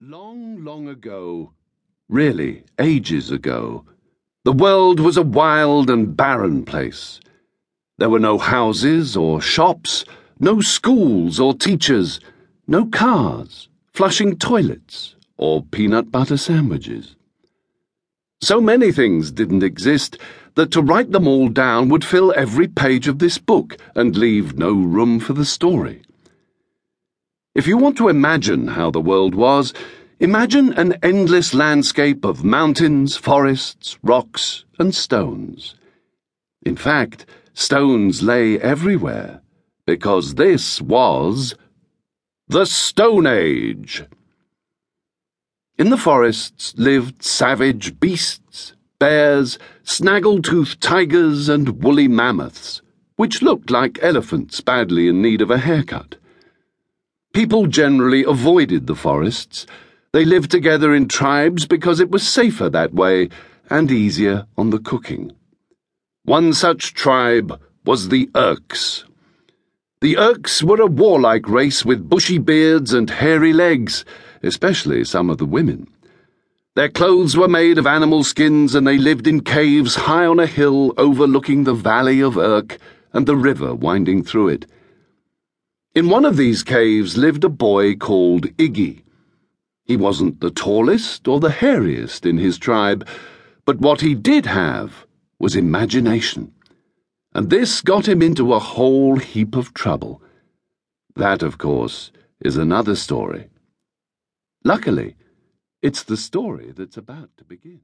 Long, long ago, really ages ago, the world was a wild and barren place. There were no houses or shops, no schools or teachers, no cars, flushing toilets, or peanut butter sandwiches. So many things didn't exist that to write them all down would fill every page of this book and leave no room for the story. If you want to imagine how the world was, imagine an endless landscape of mountains, forests, rocks, and stones. In fact, stones lay everywhere, because this was the Stone Age. In the forests lived savage beasts, bears, snaggle-toothed tigers, and woolly mammoths, which looked like elephants badly in need of a haircut. People generally avoided the forests. They lived together in tribes because it was safer that way and easier on the cooking. One such tribe was the Urks. The Urks were a warlike race with bushy beards and hairy legs, especially some of the women. Their clothes were made of animal skins and they lived in caves high on a hill overlooking the valley of Urk and the river winding through it. In one of these caves lived a boy called Iggy. He wasn't the tallest or the hairiest in his tribe, but what he did have was imagination. And this got him into a whole heap of trouble. That, of course, is another story. Luckily, it's the story that's about to begin.